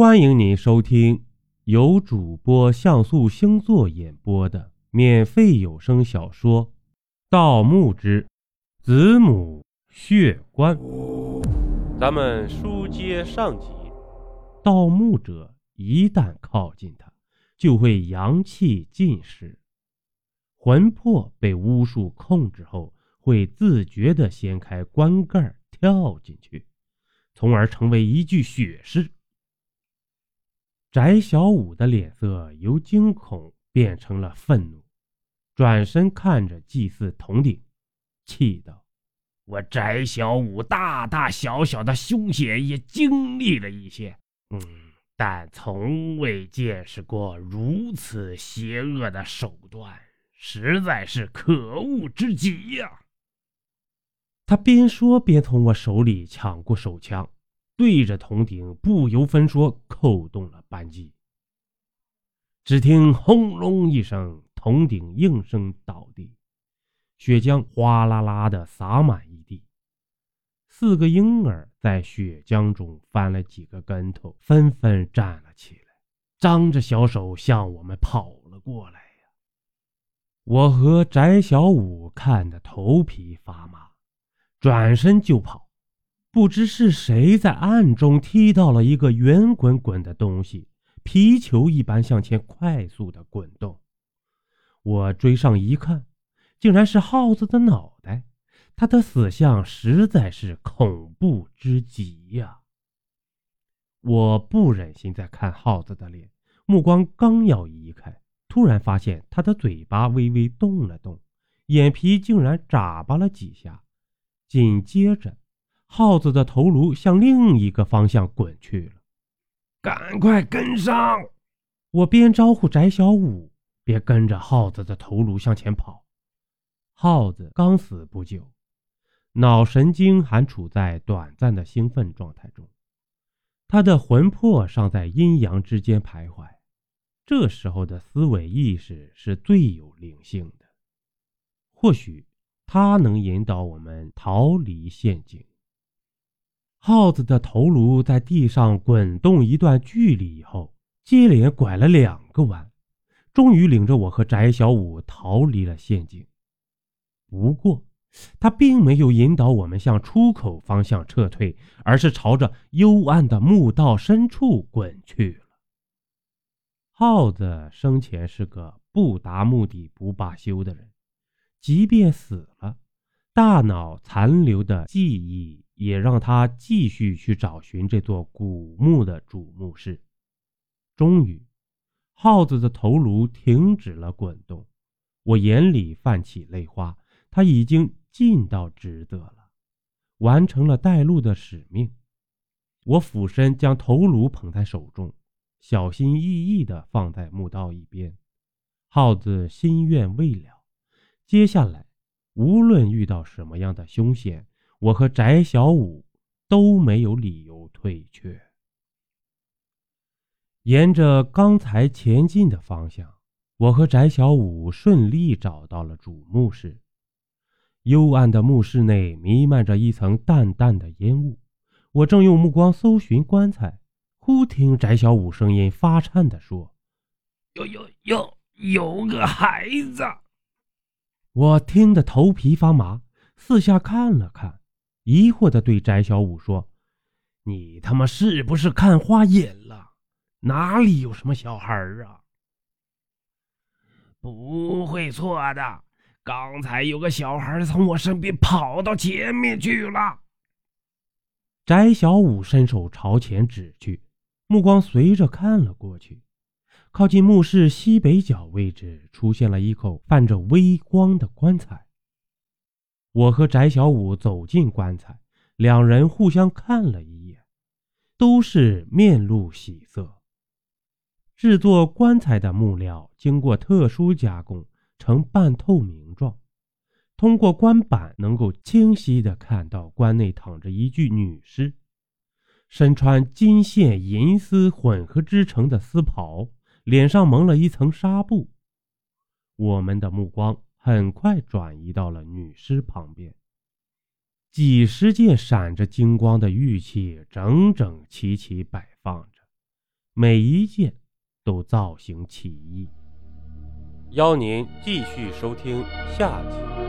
欢迎您收听由主播像素星座演播的免费有声小说《盗墓之子母血棺》。咱们书接上集，盗墓者一旦靠近他，就会阳气尽失，魂魄被巫术控制后，会自觉地掀开棺盖跳进去，从而成为一具血尸。翟小五的脸色由惊恐变成了愤怒，转身看着祭祀铜鼎，气道：“我翟小五大大小小的凶险也经历了一些，嗯，但从未见识过如此邪恶的手段，实在是可恶之极呀！”他边说边从我手里抢过手枪。对着铜鼎不由分说扣动了扳机，只听轰隆一声，铜鼎应声倒地，血浆哗啦啦的洒满一地。四个婴儿在血浆中翻了几个跟头，纷纷站了起来，张着小手向我们跑了过来呀！我和翟小五看得头皮发麻，转身就跑。不知是谁在暗中踢到了一个圆滚滚的东西，皮球一般向前快速的滚动。我追上一看，竟然是耗子的脑袋。他的死相实在是恐怖之极呀！我不忍心再看耗子的脸，目光刚要移开，突然发现他的嘴巴微微动了动，眼皮竟然眨巴了几下，紧接着。耗子的头颅向另一个方向滚去了，赶快跟上！我边招呼翟小五，边跟着耗子的头颅向前跑。耗子刚死不久，脑神经还处在短暂的兴奋状态中，他的魂魄尚在阴阳之间徘徊，这时候的思维意识是最有灵性的，或许他能引导我们逃离陷阱。耗子的头颅在地上滚动一段距离以后，接连拐了两个弯，终于领着我和翟小五逃离了陷阱。不过，他并没有引导我们向出口方向撤退，而是朝着幽暗的墓道深处滚去了。耗子生前是个不达目的不罢休的人，即便死了，大脑残留的记忆。也让他继续去找寻这座古墓的主墓室。终于，耗子的头颅停止了滚动，我眼里泛起泪花。他已经尽到职责了，完成了带路的使命。我俯身将头颅捧在手中，小心翼翼地放在墓道一边。耗子心愿未了，接下来无论遇到什么样的凶险。我和翟小五都没有理由退却。沿着刚才前进的方向，我和翟小五顺利找到了主墓室。幽暗的墓室内弥漫着一层淡淡的烟雾。我正用目光搜寻棺材，忽听翟小五声音发颤地说：“有有有有个孩子！”我听得头皮发麻，四下看了看。疑惑地对翟小五说：“你他妈是不是看花眼了？哪里有什么小孩啊？不会错的，刚才有个小孩从我身边跑到前面去了。”翟小五伸手朝前指去，目光随着看了过去，靠近墓室西北角位置出现了一口泛着微光的棺材。我和翟小五走进棺材，两人互相看了一眼，都是面露喜色。制作棺材的木料经过特殊加工，呈半透明状。通过棺板，能够清晰地看到棺内躺着一具女尸，身穿金线银丝混合织成的丝袍，脸上蒙了一层纱布。我们的目光。很快转移到了女尸旁边，几十件闪着金光的玉器整整齐齐摆放着，每一件都造型奇异。邀您继续收听下集。